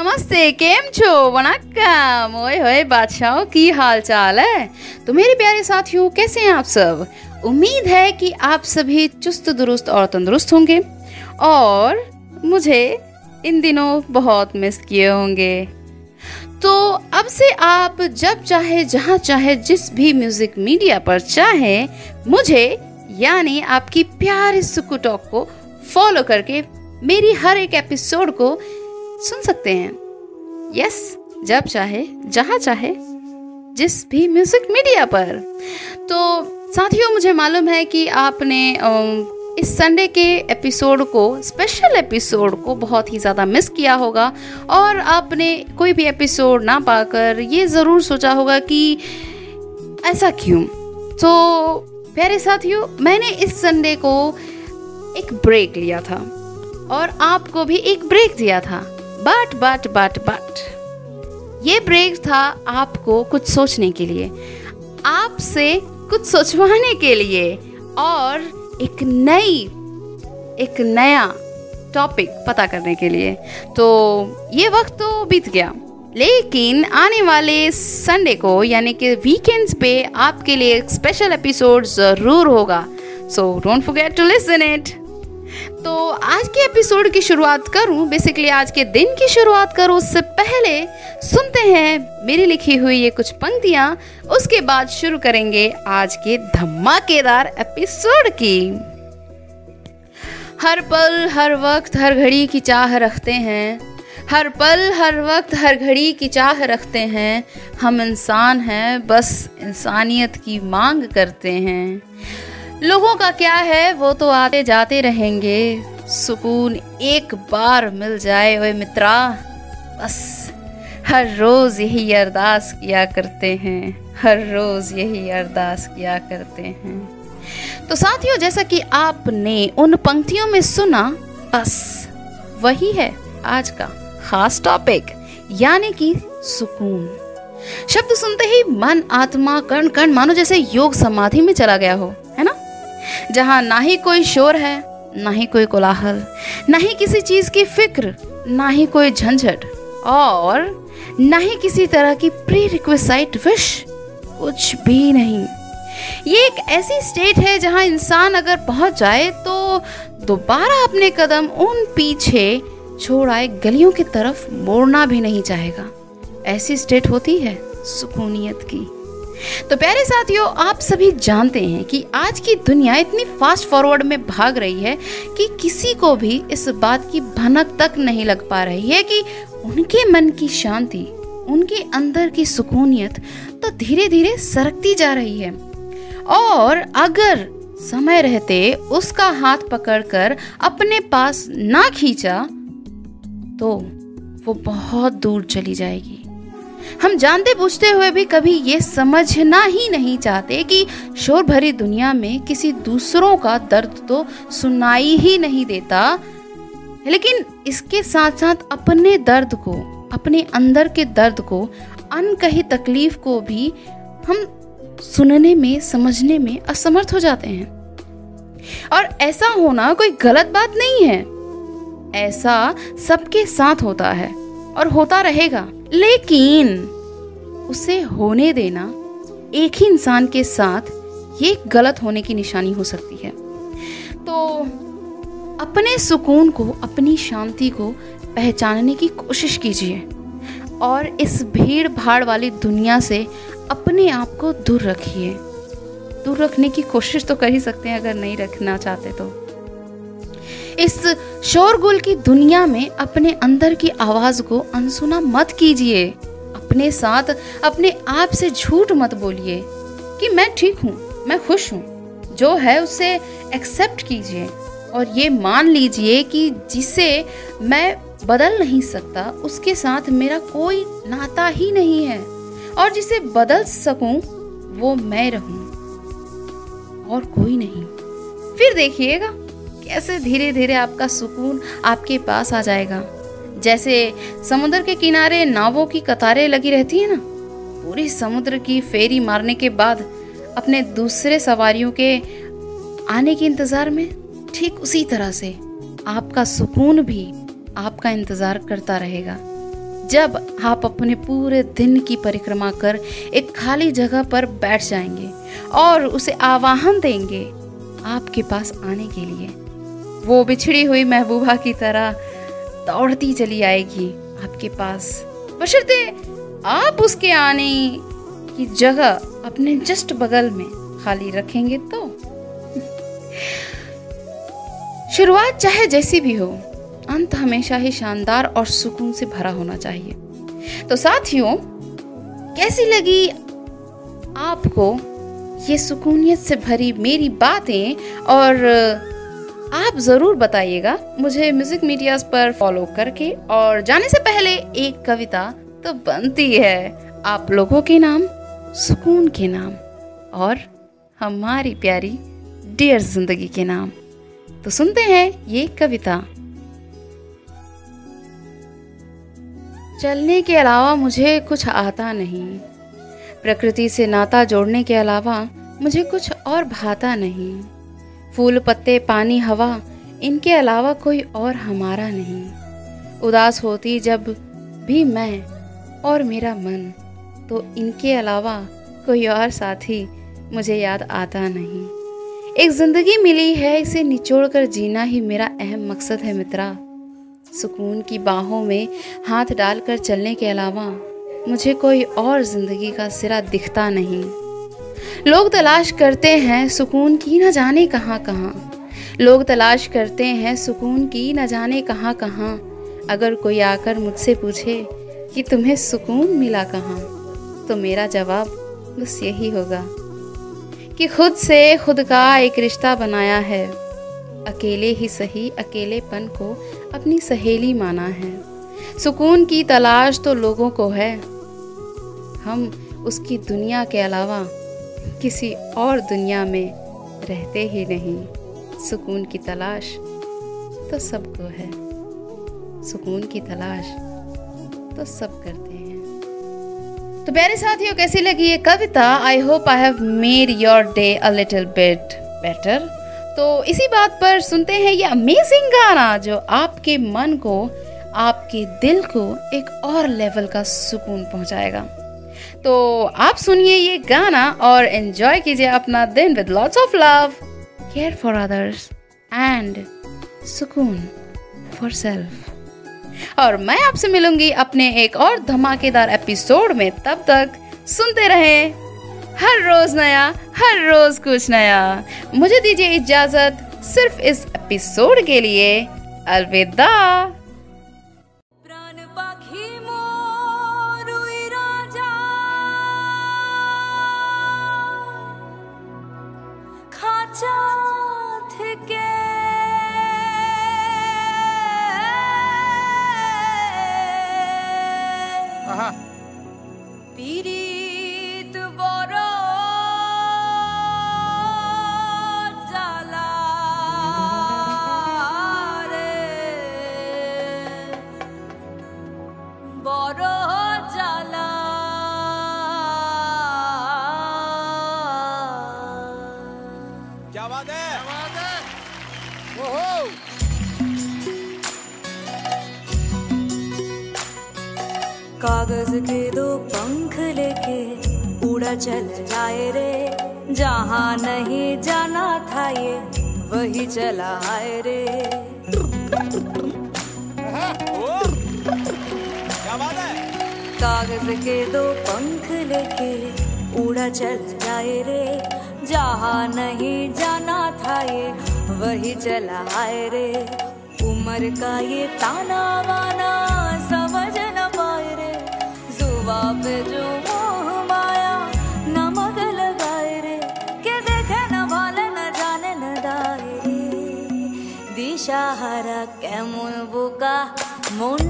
नमस्ते, केम छो? वनक्कम ओए होए, बादशाहों की हाल चाल है? तो मेरे प्यारे साथियों, कैसे हैं आप सब? उम्मीद है कि आप सभी चुस्त दुरुस्त और तंदुरुस्त होंगे, और मुझे इन दिनों बहुत मिस किए होंगे। तो अब से आप जब चाहे, जहाँ चाहे, जिस भी म्यूज़िक मीडिया पर चाहे, मुझे, यानी आपकी प्यारी सुकु टॉक को फॉलो करके मेरी हर एक एपिसोड को सुन सकते हैं। यस जब चाहे, जहाँ चाहे, जिस भी म्यूज़िक मीडिया पर। तो साथियों, मुझे मालूम है कि आपने इस संडे के एपिसोड को स्पेशल एपिसोड को बहुत ही ज़्यादा मिस किया होगा। और आपने कोई भी एपिसोड ना पाकर ये ज़रूर सोचा होगा कि ऐसा क्यों? तो प्यारे साथियों, मैंने इस संडे को एक ब्रेक लिया था। और आपको भी एक ब्रेक दिया था। बट बट बट बट ये ब्रेक था आपको कुछ सोचने के लिए, आपसे कुछ सोचवाने के लिए, और एक नई, एक नया टॉपिक पता करने के लिए। तो ये वक्त तो बीत गया, लेकिन आने वाले संडे को, यानी कि वीकेंड्स पे आपके लिए एक स्पेशल एपिसोड ज़रूर होगा। So don't forget to listen it तो आज के एपिसोड की शुरुआत करूँ। बेसिकली आज के दिन की शुरुआत करूँ। उससे पहले सुनते हैं मेरी लिखी हुई ये कुछ पंक्तियाँ। उसके बाद शुरू करेंगे आज के धमाकेदार एपिसोड की। हर पल, हर वक्त, हर घड़ी की चाह रखते हैं। हर पल, हर वक्त, हर घड़ी की चाह रखते हैं। हम इंसान हैं, बस इंसानियत की मांग करते हैं। लोगों का क्या है, वो तो आते जाते रहेंगे। सुकून एक बार मिल जाए वे मित्रा। बस, हर रोज यही अरदास किया करते हैं। हर रोज यही अरदास किया करते हैं। तो साथियों, जैसा कि आपने उन पंक्तियों में सुना, बस वही है आज का खास टॉपिक यानी कि सुकून। शब्द सुनते ही मन आत्मा कण कण, मानो जैसे योग समाधि में चला गया हो। जहाँ ना ही कोई शोर है, ना ही कोई कोलाहल, ना ही किसी चीज़ की फ़िक्र, ना ही कोई झंझट, और ना ही किसी तरह की प्री रिक्वेसाइट विश कुछ भी नहीं। ये एक ऐसी स्टेट है जहाँ इंसान अगर पहुँच जाए तो दोबारा अपने कदम उन पीछे छोड़ आए गलियों की तरफ़ मोड़ना भी नहीं चाहेगा। ऐसी स्टेट होती है सुकूनियत की। तो प्यारे साथियों, आप सभी जानते हैं कि आज की दुनिया इतनी फास्ट फॉरवर्ड में भाग रही है कि किसी को भी इस बात की भनक तक नहीं लग पा रही है कि उनके मन की शांति, उनके अंदर की सुकूनियत तो धीरे धीरे सरकती जा रही है। और अगर समय रहते उसका हाथ पकड़कर अपने पास ना खींचा तो वो बहुत दूर चली जाएगी। हम जानते पूछते हुए भी कभी ये समझना ही नहीं चाहते कि शोर भरी दुनिया में किसी दूसरों का दर्द तो सुनाई ही नहीं देता। लेकिन इसके साथ साथ अपने दर्द को, अपने अंदर के दर्द को, अनकही तकलीफ़ को भी हम सुनने में, समझने में असमर्थ हो जाते हैं। और ऐसा होना कोई गलत बात नहीं है। ऐसा सबके साथ होता है और होता रहेगा। लेकिन उसे होने देना एक ही इंसान के साथ ये गलत होने की निशानी हो सकती है। तो अपने सुकून को, अपनी शांति को पहचानने की कोशिश कीजिए और इस भीड़ भाड़ वाली दुनिया से अपने आप को दूर रखिए। दूर रखने की कोशिश तो कर ही सकते हैं अगर नहीं रखना चाहते तो। इस शोरगुल की दुनिया में अपने अंदर की आवाज़ को अनसुना मत कीजिए। अपने साथ, अपने आप से झूठ मत बोलिए कि मैं ठीक हूँ, मैं खुश हूँ। जो है उसे एक्सेप्ट कीजिए और ये मान लीजिए कि जिसे मैं बदल नहीं सकता, उसके साथ मेरा कोई नाता ही नहीं है और जिसे बदल सकूँ, वो मैं रहूँ और कोई नहीं। फिर देखिएगा। कैसे धीरे धीरे आपका सुकून आपके पास आ जाएगा। जैसे समुद्र के किनारे नावों की कतारें लगी रहती है ना, पूरी समुद्र की फेरी मारने के बाद अपने दूसरे सवारियों के आने के इंतज़ार में ठीक उसी तरह से आपका सुकून भी आपका इंतज़ार करता रहेगा। जब आप अपने पूरे दिन की परिक्रमा कर एक खाली जगह पर बैठ जाएँगे और उसे आवाहन देंगे आपके पास आने के लिए वो बिछड़ी हुई महबूबा की तरह दौड़ती चली आएगी आपके पास। बशर्ते आप उसके आने की जगह अपने जस्ट बगल में खाली रखेंगे तो। शुरुआत चाहे जैसी भी हो, अंत हमेशा ही शानदार और सुकून से भरा होना चाहिए। तो साथियों, कैसी लगी आपको ये सुकूनियत से भरी मेरी बातें और आप ज़रूर बताइएगा मुझे म्यूज़िक मीडिया पर फॉलो करके और जाने से पहले एक कविता तो बनती है। आप लोगों के नाम, सुकून के नाम और हमारी प्यारी डियर ज़िंदगी के नाम। तो सुनते हैं ये कविता। चलने के अलावा मुझे कुछ आता नहीं। प्रकृति से नाता जोड़ने के अलावा मुझे कुछ और भाता नहीं। फूल, पत्ते, पानी, हवा, इनके अलावा कोई और हमारा नहीं। उदास होती जब भी मैं और मेरा मन तो इनके अलावा कोई और साथी मुझे याद आता नहीं। एक ज़िंदगी मिली है, इसे निचोड़ कर जीना ही मेरा अहम मकसद है मित्रा। सुकून की बाहों में हाथ डालकर चलने के अलावा मुझे कोई और ज़िंदगी का सिरा दिखता नहीं। लोग तलाश करते हैं सुकून की न जाने कहाँ कहाँ। लोग तलाश करते हैं सुकून की न जाने कहाँ कहाँ। अगर कोई आकर मुझसे पूछे कि तुम्हें सुकून मिला कहाँ तो मेरा जवाब बस यही होगा कि खुद से खुद का एक रिश्ता बनाया है। अकेले ही सही अकेलेपन को अपनी सहेली माना है। सुकून की तलाश तो लोगों को है। हम उसकी दुनिया के अलावा किसी और दुनिया में रहते ही नहीं। सुकून की तलाश तो सबको है। सुकून की तलाश तो सब करते हैं। तो प्यारे साथियों, कैसी लगी ये कविता? I hope I have made your day a little bit better तो इसी बात पर सुनते हैं ये अमेजिंग गाना जो आपके मन को, आपके दिल को एक और लेवल का सुकून पहुंचाएगा। तो आप सुनिए ये गाना और एंजॉय कीजिए अपना दिन with lots of love care for others and सुकून फॉर सेल्फ और मैं आपसे मिलूँगी अपने एक और धमाकेदार एपिसोड में। तब तक सुनते रहे। हर रोज नया, हर रोज कुछ नया। मुझे दीजिए इजाज़त सिर्फ़ इस एपिसोड के लिए। अलविदा। कागज़ के दो पंख लेके उड़ा चल जाए रे। जहाँ नहीं जाना था ये वही चला आए रे। कागज़ के दो पंख लेके उड़ा चल जाए रे। जहाँ नहीं जाना था ये, वही चला आए रे। उम्र का ये ताना वाना, समझ न पाए रे। जुबा पे जो मोह माया नमक लगाए रे। के देखे न न जाने, न दाए। दिशा हरा कैमुन बुका मुन